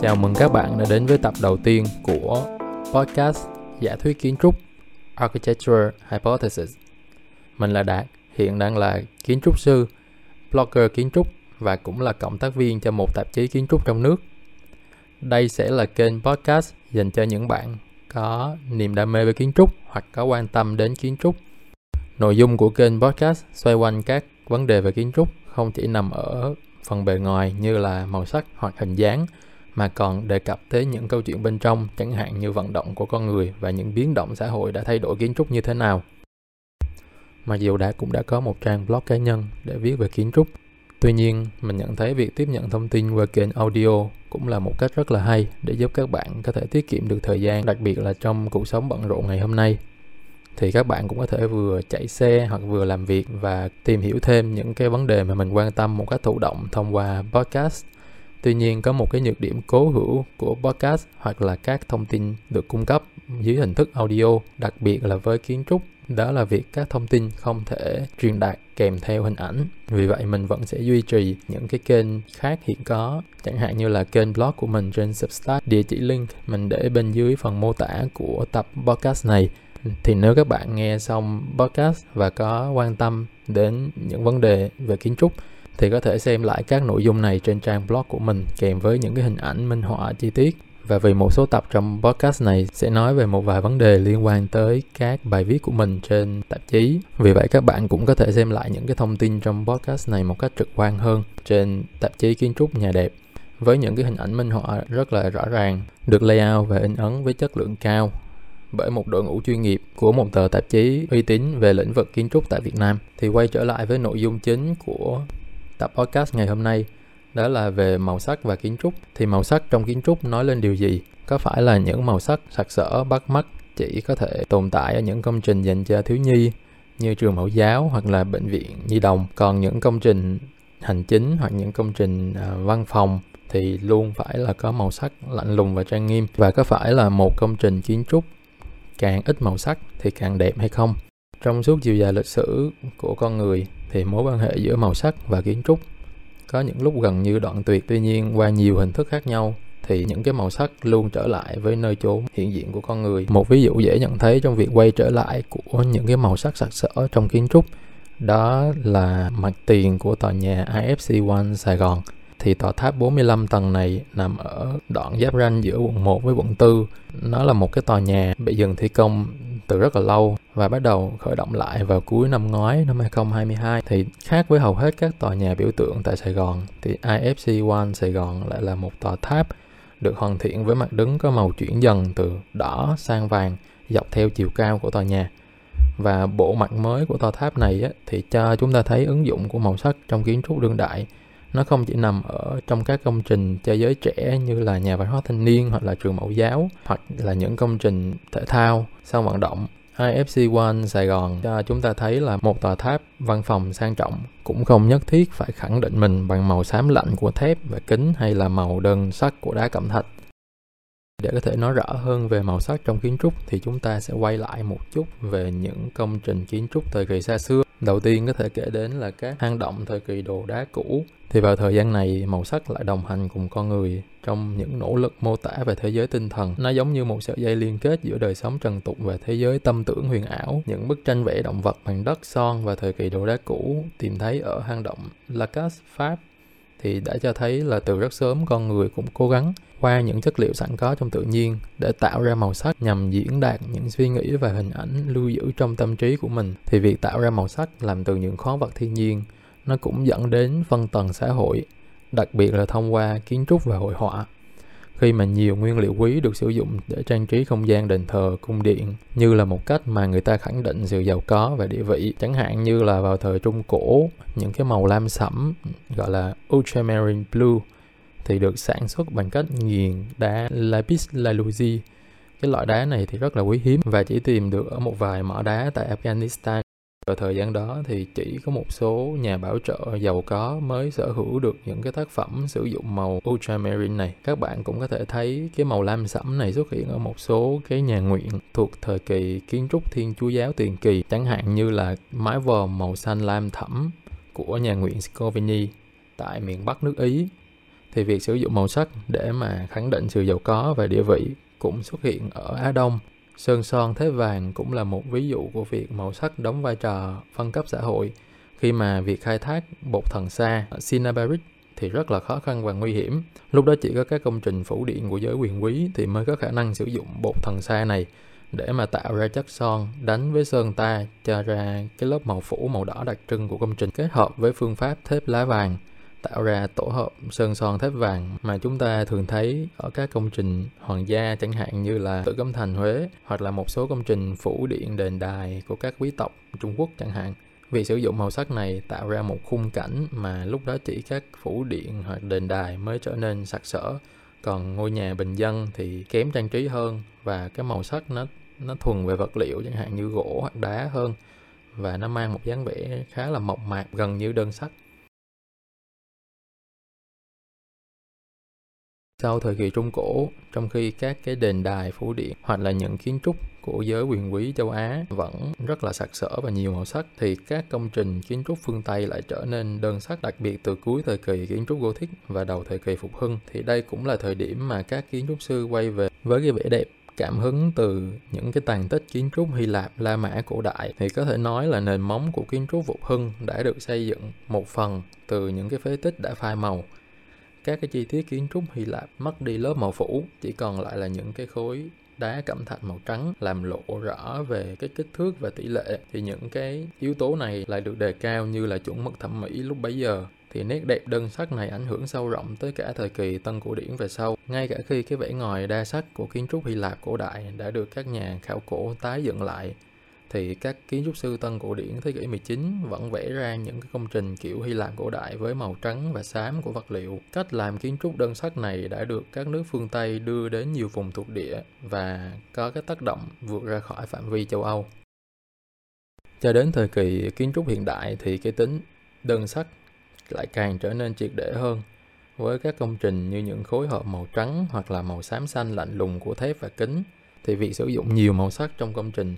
Chào mừng các bạn đã đến với tập đầu tiên của podcast Giả thuyết kiến trúc Architecture Hypothesis. Mình là Đạt, hiện đang là kiến trúc sư, blogger kiến trúc và cũng là cộng tác viên cho một tạp chí kiến trúc trong nước. Đây sẽ là kênh podcast dành cho những bạn có niềm đam mê về kiến trúc hoặc có quan tâm đến kiến trúc. Nội dung của kênh podcast xoay quanh các vấn đề về kiến trúc không chỉ nằm ở phần bề ngoài như là màu sắc hoặc hình dáng mà còn đề cập tới những câu chuyện bên trong chẳng hạn như vận động của con người và những biến động xã hội đã thay đổi kiến trúc như thế nào. Mặc dù đã cũng đã có một trang blog cá nhân để viết về kiến trúc, tuy nhiên mình nhận thấy việc tiếp nhận thông tin qua kênh audio cũng là một cách rất là hay để giúp các bạn có thể tiết kiệm được thời gian, đặc biệt là trong cuộc sống bận rộn ngày hôm nay. Thì các bạn cũng có thể vừa chạy xe hoặc vừa làm việc và tìm hiểu thêm những cái vấn đề mà mình quan tâm một cách thụ động thông qua podcast. Tuy nhiên có một cái nhược điểm cố hữu của podcast hoặc là các thông tin được cung cấp dưới hình thức audio, đặc biệt là với kiến trúc, đó là việc các thông tin không thể truyền đạt kèm theo hình ảnh. Vì vậy mình vẫn sẽ duy trì những cái kênh khác hiện có, chẳng hạn như là kênh blog của mình trên Substack, địa chỉ link mình để bên dưới phần mô tả của tập podcast này. Thì nếu các bạn nghe xong podcast và có quan tâm đến những vấn đề về kiến trúc thì có thể xem lại các nội dung này trên trang blog của mình kèm với những cái hình ảnh minh họa chi tiết và vì một số tập trong podcast này sẽ nói về một vài vấn đề liên quan tới các bài viết của mình trên tạp chí. Vì vậy các bạn cũng có thể xem lại những cái thông tin trong podcast này một cách trực quan hơn trên tạp chí kiến trúc nhà đẹp với những cái hình ảnh minh họa rất là rõ ràng, được layout và in ấn với chất lượng cao bởi một đội ngũ chuyên nghiệp của một tờ tạp chí uy tín về lĩnh vực kiến trúc tại Việt Nam. Thì quay trở lại với nội dung chính của tập podcast ngày hôm nay, đó là về màu sắc và kiến trúc. Thì màu sắc trong kiến trúc nói lên điều gì? Có phải là những màu sắc sặc sỡ, bắt mắt, chỉ có thể tồn tại ở những công trình dành cho thiếu nhi như trường mẫu giáo hoặc là bệnh viện nhi đồng? Còn những công trình hành chính hoặc những công trình à, văn phòng thì luôn phải là có màu sắc lạnh lùng và trang nghiêm. Và có phải là một công trình kiến trúc càng ít màu sắc thì càng đẹp hay không? Trong suốt chiều dài lịch sử của con người thì mối quan hệ giữa màu sắc và kiến trúc có những lúc gần như đoạn tuyệt. Tuy nhiên, qua nhiều hình thức khác nhau, thì những cái màu sắc luôn trở lại với nơi chốn hiện diện của con người. Một ví dụ dễ nhận thấy trong việc quay trở lại của những cái màu sắc sặc sỡ trong kiến trúc, đó là mặt tiền của tòa nhà IFC One Sài Gòn. Thì tòa tháp 45 tầng này nằm ở đoạn giáp ranh giữa quận 1 với quận 4. Nó là một cái tòa nhà bị dừng thi công từ rất là lâu và bắt đầu khởi động lại vào cuối năm ngoái năm 2022 thì khác với hầu hết các tòa nhà biểu tượng tại Sài Gòn thì IFC One Sài Gòn lại là một tòa tháp được hoàn thiện với mặt đứng có màu chuyển dần từ đỏ sang vàng dọc theo chiều cao của tòa nhà. Và bộ mặt mới của tòa tháp này á, thì cho chúng ta thấy ứng dụng của màu sắc trong kiến trúc đương đại nó không chỉ nằm ở trong các công trình cho giới trẻ như là nhà văn hóa thanh niên hoặc là trường mẫu giáo, hoặc là những công trình thể thao sau vận động IFC One Sài Gòn cho chúng ta thấy là một tòa tháp văn phòng sang trọng cũng không nhất thiết phải khẳng định mình bằng màu xám lạnh của thép và kính hay là màu đơn sắc của đá cẩm thạch. Để có thể nói rõ hơn về màu sắc trong kiến trúc thì chúng ta sẽ quay lại một chút về những công trình kiến trúc thời kỳ xa xưa. Đầu tiên có thể kể đến là các hang động thời kỳ đồ đá cũ. Thì vào thời gian này, màu sắc lại đồng hành cùng con người trong những nỗ lực mô tả về thế giới tinh thần. Nó giống như một sợi dây liên kết giữa đời sống trần tục và thế giới tâm tưởng huyền ảo. Những bức tranh vẽ động vật bằng đất son và thời kỳ đồ đá cũ tìm thấy ở hang động Lacas Pháp thì đã cho thấy là từ rất sớm con người cũng cố gắng qua những chất liệu sẵn có trong tự nhiên để tạo ra màu sắc nhằm diễn đạt những suy nghĩ và hình ảnh lưu giữ trong tâm trí của mình thì việc tạo ra màu sắc làm từ những khoáng vật thiên nhiên nó cũng dẫn đến phân tầng xã hội, đặc biệt là thông qua kiến trúc và hội họa. Khi mà nhiều nguyên liệu quý được sử dụng để trang trí không gian đền thờ, cung điện như là một cách mà người ta khẳng định sự giàu có và địa vị, chẳng hạn như là vào thời Trung Cổ, những cái màu lam sẫm gọi là ultramarine blue thì được sản xuất bằng cách nghiền đá lapis lazuli. Cái loại đá này thì rất là quý hiếm và chỉ tìm được ở một vài mỏ đá tại Afghanistan vào thời gian đó thì chỉ có một số nhà bảo trợ giàu có mới sở hữu được những cái tác phẩm sử dụng màu ultramarine này. Các bạn cũng có thể thấy cái màu lam sẫm này xuất hiện ở một số cái nhà nguyện thuộc thời kỳ kiến trúc Thiên Chúa giáo tiền kỳ, chẳng hạn như là mái vòm màu xanh lam thẫm của nhà nguyện Scovini tại miền Bắc nước Ý thì việc sử dụng màu sắc để mà khẳng định sự giàu có và địa vị cũng xuất hiện ở Á Đông. Sơn son thế vàng cũng là một ví dụ của việc màu sắc đóng vai trò phân cấp xã hội khi mà việc khai thác bột thần sa Cinnabaris thì rất là khó khăn và nguy hiểm. Lúc đó chỉ có các công trình phủ điện của giới quyền quý thì mới có khả năng sử dụng bột thần sa này để mà tạo ra chất son đánh với sơn ta cho ra cái lớp màu phủ màu đỏ đặc trưng của công trình kết hợp với phương pháp thép lá vàng tạo ra tổ hợp sơn son thép vàng mà chúng ta thường thấy ở các công trình hoàng gia, chẳng hạn như là Tử cấm thành Huế, hoặc là một số công trình phủ điện đền đài của các quý tộc Trung Quốc chẳng hạn. Việc sử dụng màu sắc này tạo ra một khung cảnh mà lúc đó chỉ các phủ điện hoặc đền đài mới trở nên sặc sỡ. Còn ngôi nhà bình dân thì kém trang trí hơn và cái màu sắc nó nó thuần về vật liệu, chẳng hạn như gỗ hoặc đá hơn. Và nó mang một dáng vẻ khá là mộc mạc, gần như đơn sắc. Sau thời kỳ Trung Cổ, trong khi các cái đền đài phủ điện hoặc là những kiến trúc của giới quyền quý châu Á vẫn rất là sặc sỡ và nhiều màu sắc thì các công trình kiến trúc phương Tây lại trở nên đơn sắc đặc biệt từ cuối thời kỳ kiến trúc Gothic và đầu thời kỳ phục hưng. Thì đây cũng là thời điểm mà các kiến trúc sư quay về với cái vẻ đẹp cảm hứng từ những cái tàn tích kiến trúc Hy Lạp, La Mã cổ đại. Thì có thể nói là nền móng của kiến trúc phục hưng đã được xây dựng một phần từ những cái phế tích đã phai màu các cái chi tiết kiến trúc Hy Lạp mất đi lớp màu phủ, chỉ còn lại là những cái khối đá cẩm thạch màu trắng làm lộ rõ về cái kích thước và tỷ lệ. Thì những cái yếu tố này lại được đề cao như là chuẩn mực thẩm mỹ lúc bấy giờ. Thì nét đẹp đơn sắc này ảnh hưởng sâu rộng tới cả thời kỳ tân cổ điển về sau. Ngay cả khi cái vẻ ngoài đa sắc của kiến trúc Hy Lạp cổ đại đã được các nhà khảo cổ tái dựng lại thì các kiến trúc sư tân cổ điển thế kỷ 19 vẫn vẽ ra những cái công trình kiểu Hy Lạp cổ đại với màu trắng và xám của vật liệu. Cách làm kiến trúc đơn sắc này đã được các nước phương Tây đưa đến nhiều vùng thuộc địa và có cái tác động vượt ra khỏi phạm vi châu Âu. Cho đến thời kỳ kiến trúc hiện đại thì cái tính đơn sắc lại càng trở nên triệt để hơn, với các công trình như những khối hợp màu trắng hoặc là màu xám xanh lạnh lùng của thép và kính thì việc sử dụng nhiều màu sắc trong công trình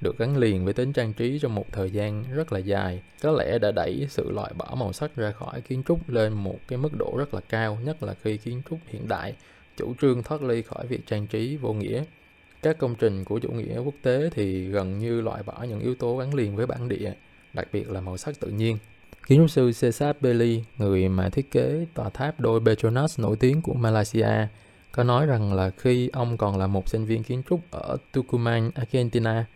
được gắn liền với tính trang trí trong một thời gian rất là dài có lẽ đã đẩy sự loại bỏ màu sắc ra khỏi kiến trúc lên một cái mức độ rất là cao nhất là khi kiến trúc hiện đại chủ trương thoát ly khỏi việc trang trí vô nghĩa. Các công trình của chủ nghĩa quốc tế thì gần như loại bỏ những yếu tố gắn liền với bản địa đặc biệt là màu sắc tự nhiên. Kiến trúc sư Cesar Belli người mà thiết kế tòa tháp đôi Petronas nổi tiếng của Malaysia có nói rằng là khi ông còn là một sinh viên kiến trúc ở Tucumán, Argentina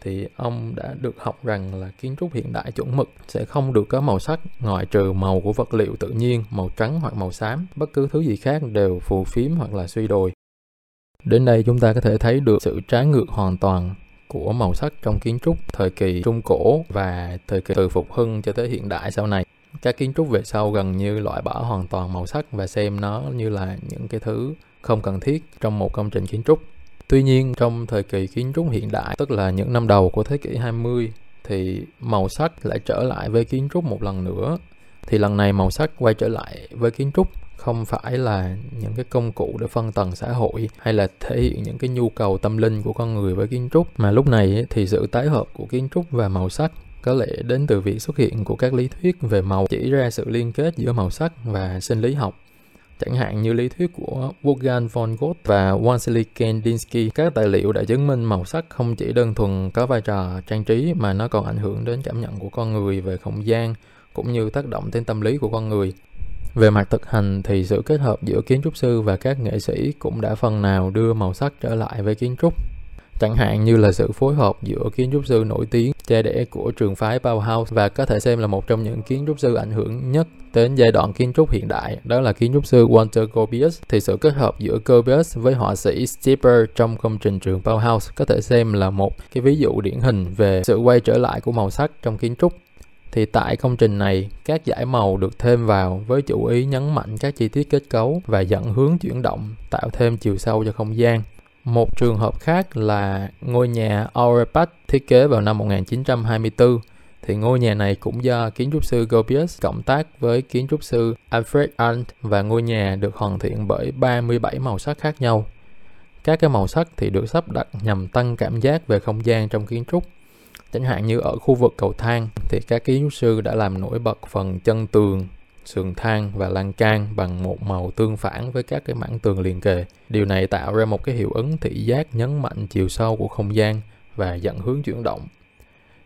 thì ông đã được học rằng là kiến trúc hiện đại chuẩn mực sẽ không được có màu sắc ngoại trừ màu của vật liệu tự nhiên, màu trắng hoặc màu xám, bất cứ thứ gì khác đều phù phiếm hoặc là suy đồi. Đến đây chúng ta có thể thấy được sự trái ngược hoàn toàn của màu sắc trong kiến trúc thời kỳ Trung Cổ và thời kỳ từ phục hưng cho tới hiện đại sau này. Các kiến trúc về sau gần như loại bỏ hoàn toàn màu sắc và xem nó như là những cái thứ không cần thiết trong một công trình kiến trúc. Tuy nhiên trong thời kỳ kiến trúc hiện đại, tức là những năm đầu của thế kỷ 20 thì màu sắc lại trở lại với kiến trúc một lần nữa. Thì lần này màu sắc quay trở lại với kiến trúc không phải là những cái công cụ để phân tầng xã hội hay là thể hiện những cái nhu cầu tâm linh của con người với kiến trúc mà lúc này thì sự tái hợp của kiến trúc và màu sắc có lẽ đến từ việc xuất hiện của các lý thuyết về màu chỉ ra sự liên kết giữa màu sắc và sinh lý học chẳng hạn như lý thuyết của Wolfgang von Goethe và Wassily Kandinsky. Các tài liệu đã chứng minh màu sắc không chỉ đơn thuần có vai trò trang trí mà nó còn ảnh hưởng đến cảm nhận của con người về không gian, cũng như tác động đến tâm lý của con người. Về mặt thực hành thì sự kết hợp giữa kiến trúc sư và các nghệ sĩ cũng đã phần nào đưa màu sắc trở lại với kiến trúc chẳng hạn như là sự phối hợp giữa kiến trúc sư nổi tiếng cha đẻ của trường phái Bauhaus và có thể xem là một trong những kiến trúc sư ảnh hưởng nhất đến giai đoạn kiến trúc hiện đại, đó là kiến trúc sư Walter Gropius. Thì sự kết hợp giữa Gropius với họa sĩ Stieber trong công trình trường Bauhaus có thể xem là một cái ví dụ điển hình về sự quay trở lại của màu sắc trong kiến trúc. Thì tại công trình này, các giải màu được thêm vào với chủ ý nhấn mạnh các chi tiết kết cấu và dẫn hướng chuyển động, tạo thêm chiều sâu cho không gian một trường hợp khác là ngôi nhà Aurepat thiết kế vào năm 1924 thì ngôi nhà này cũng do kiến trúc sư Gobius cộng tác với kiến trúc sư Alfred Arndt và ngôi nhà được hoàn thiện bởi 37 màu sắc khác nhau. Các cái màu sắc thì được sắp đặt nhằm tăng cảm giác về không gian trong kiến trúc. Chẳng hạn như ở khu vực cầu thang thì các kiến trúc sư đã làm nổi bật phần chân tường sườn thang và lan can bằng một màu tương phản với các cái mảng tường liền kề. Điều này tạo ra một cái hiệu ứng thị giác nhấn mạnh chiều sâu của không gian và dẫn hướng chuyển động.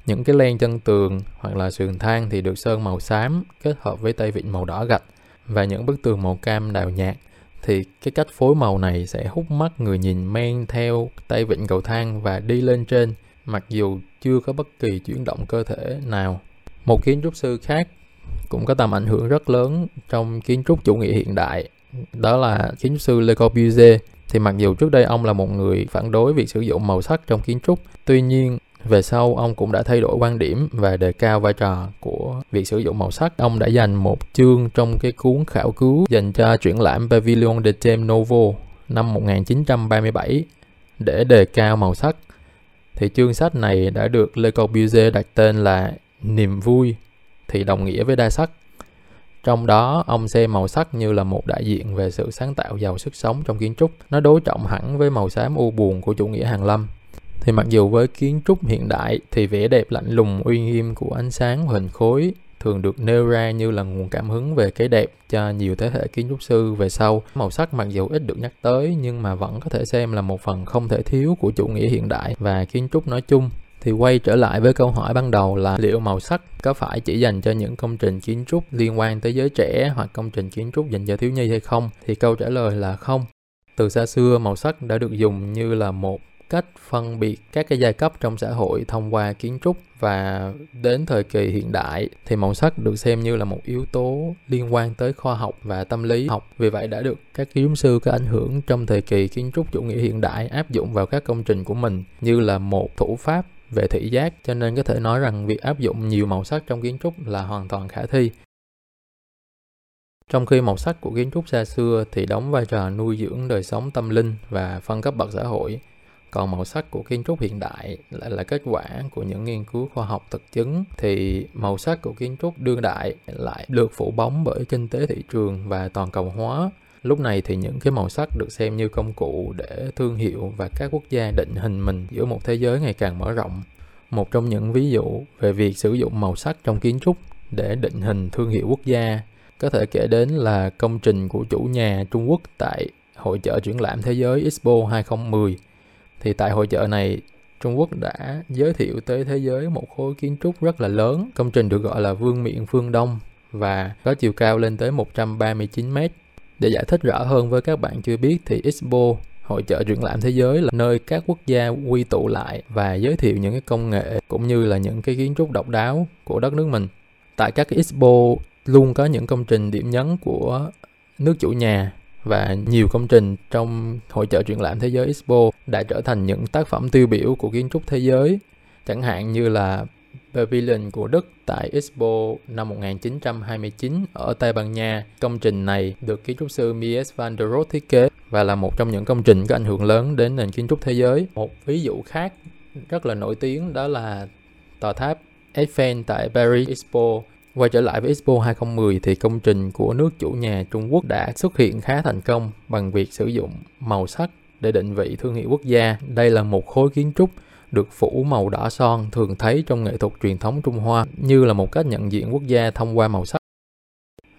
Những cái len chân tường hoặc là sườn thang thì được sơn màu xám kết hợp với tay vịn màu đỏ gạch và những bức tường màu cam đào nhạt thì cái cách phối màu này sẽ hút mắt người nhìn men theo tay vịn cầu thang và đi lên trên, mặc dù chưa có bất kỳ chuyển động cơ thể nào. Một kiến trúc sư khác cũng có tầm ảnh hưởng rất lớn trong kiến trúc chủ nghĩa hiện đại. Đó là kiến trúc sư Le Corbusier. Thì mặc dù trước đây ông là một người phản đối việc sử dụng màu sắc trong kiến trúc, tuy nhiên về sau ông cũng đã thay đổi quan điểm và đề cao vai trò của việc sử dụng màu sắc. Ông đã dành một chương trong cái cuốn khảo cứu dành cho triển lãm Pavilion de Thème Nouveau năm 1937 để đề cao màu sắc. Thì chương sách này đã được Le Corbusier đặt tên là niềm vui thì đồng nghĩa với đa sắc. Trong đó, ông xem màu sắc như là một đại diện về sự sáng tạo giàu sức sống trong kiến trúc. Nó đối trọng hẳn với màu xám u buồn của chủ nghĩa hàng lâm. Thì mặc dù với kiến trúc hiện đại thì vẻ đẹp lạnh lùng uy nghiêm của ánh sáng và hình khối thường được nêu ra như là nguồn cảm hứng về cái đẹp cho nhiều thế hệ kiến trúc sư về sau. Màu sắc mặc dù ít được nhắc tới nhưng mà vẫn có thể xem là một phần không thể thiếu của chủ nghĩa hiện đại và kiến trúc nói chung thì quay trở lại với câu hỏi ban đầu là liệu màu sắc có phải chỉ dành cho những công trình kiến trúc liên quan tới giới trẻ hoặc công trình kiến trúc dành cho thiếu nhi hay không? Thì câu trả lời là không. Từ xa xưa, màu sắc đã được dùng như là một cách phân biệt các cái giai cấp trong xã hội thông qua kiến trúc và đến thời kỳ hiện đại. Thì màu sắc được xem như là một yếu tố liên quan tới khoa học và tâm lý học. Vì vậy đã được các kiến sư có ảnh hưởng trong thời kỳ kiến trúc chủ nghĩa hiện đại áp dụng vào các công trình của mình, như là một thủ pháp về thị giác cho nên có thể nói rằng việc áp dụng nhiều màu sắc trong kiến trúc là hoàn toàn khả thi. Trong khi màu sắc của kiến trúc xa xưa thì đóng vai trò nuôi dưỡng đời sống tâm linh và phân cấp bậc xã hội, còn màu sắc của kiến trúc hiện đại lại là kết quả của những nghiên cứu khoa học thực chứng thì màu sắc của kiến trúc đương đại lại được phủ bóng bởi kinh tế thị trường và toàn cầu hóa Lúc này thì những cái màu sắc được xem như công cụ để thương hiệu và các quốc gia định hình mình giữa một thế giới ngày càng mở rộng. Một trong những ví dụ về việc sử dụng màu sắc trong kiến trúc để định hình thương hiệu quốc gia có thể kể đến là công trình của chủ nhà Trung Quốc tại hội chợ triển lãm thế giới Expo 2010. Thì tại hội chợ này, Trung Quốc đã giới thiệu tới thế giới một khối kiến trúc rất là lớn. Công trình được gọi là Vương miện phương Đông và có chiều cao lên tới 139 mét để giải thích rõ hơn với các bạn chưa biết thì Expo Hội trợ triển lãm thế giới là nơi các quốc gia quy tụ lại và giới thiệu những cái công nghệ cũng như là những cái kiến trúc độc đáo của đất nước mình. Tại các cái Expo luôn có những công trình điểm nhấn của nước chủ nhà và nhiều công trình trong hội trợ triển lãm thế giới Expo đã trở thành những tác phẩm tiêu biểu của kiến trúc thế giới, chẳng hạn như là Pavilion của Đức tại Expo năm 1929 ở Tây Ban Nha. Công trình này được kiến trúc sư Mies van der Rohe thiết kế và là một trong những công trình có ảnh hưởng lớn đến nền kiến trúc thế giới. Một ví dụ khác rất là nổi tiếng đó là tòa tháp Eiffel tại Paris Expo. Quay trở lại với Expo 2010 thì công trình của nước chủ nhà Trung Quốc đã xuất hiện khá thành công bằng việc sử dụng màu sắc để định vị thương hiệu quốc gia. Đây là một khối kiến trúc được phủ màu đỏ son thường thấy trong nghệ thuật truyền thống Trung Hoa, như là một cách nhận diện quốc gia thông qua màu sắc.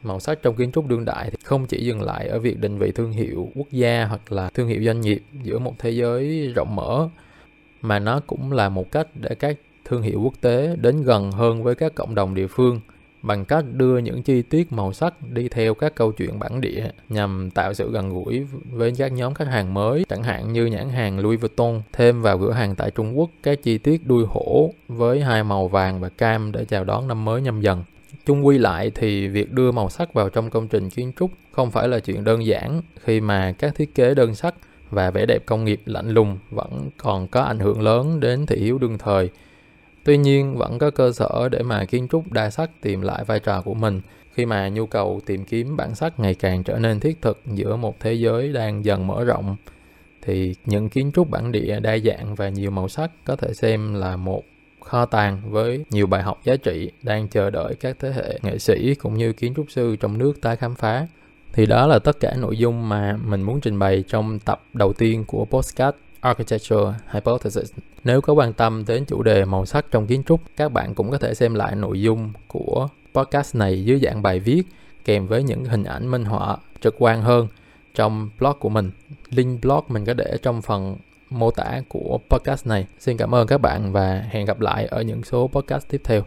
Màu sắc trong kiến trúc đương đại thì không chỉ dừng lại ở việc định vị thương hiệu quốc gia hoặc là thương hiệu doanh nghiệp giữa một thế giới rộng mở, mà nó cũng là một cách để các thương hiệu quốc tế đến gần hơn với các cộng đồng địa phương bằng cách đưa những chi tiết màu sắc đi theo các câu chuyện bản địa nhằm tạo sự gần gũi với các nhóm khách hàng mới, chẳng hạn như nhãn hàng Louis Vuitton thêm vào cửa hàng tại Trung Quốc các chi tiết đuôi hổ với hai màu vàng và cam để chào đón năm mới nhâm dần. Chung quy lại thì việc đưa màu sắc vào trong công trình kiến trúc không phải là chuyện đơn giản khi mà các thiết kế đơn sắc và vẻ đẹp công nghiệp lạnh lùng vẫn còn có ảnh hưởng lớn đến thị hiếu đương thời Tuy nhiên, vẫn có cơ sở để mà kiến trúc đa sắc tìm lại vai trò của mình khi mà nhu cầu tìm kiếm bản sắc ngày càng trở nên thiết thực giữa một thế giới đang dần mở rộng thì những kiến trúc bản địa đa dạng và nhiều màu sắc có thể xem là một kho tàng với nhiều bài học giá trị đang chờ đợi các thế hệ nghệ sĩ cũng như kiến trúc sư trong nước ta khám phá. Thì đó là tất cả nội dung mà mình muốn trình bày trong tập đầu tiên của podcast Architecture Hypothesis. Nếu có quan tâm đến chủ đề màu sắc trong kiến trúc, các bạn cũng có thể xem lại nội dung của podcast này dưới dạng bài viết kèm với những hình ảnh minh họa trực quan hơn trong blog của mình. Link blog mình có để trong phần mô tả của podcast này. Xin cảm ơn các bạn và hẹn gặp lại ở những số podcast tiếp theo.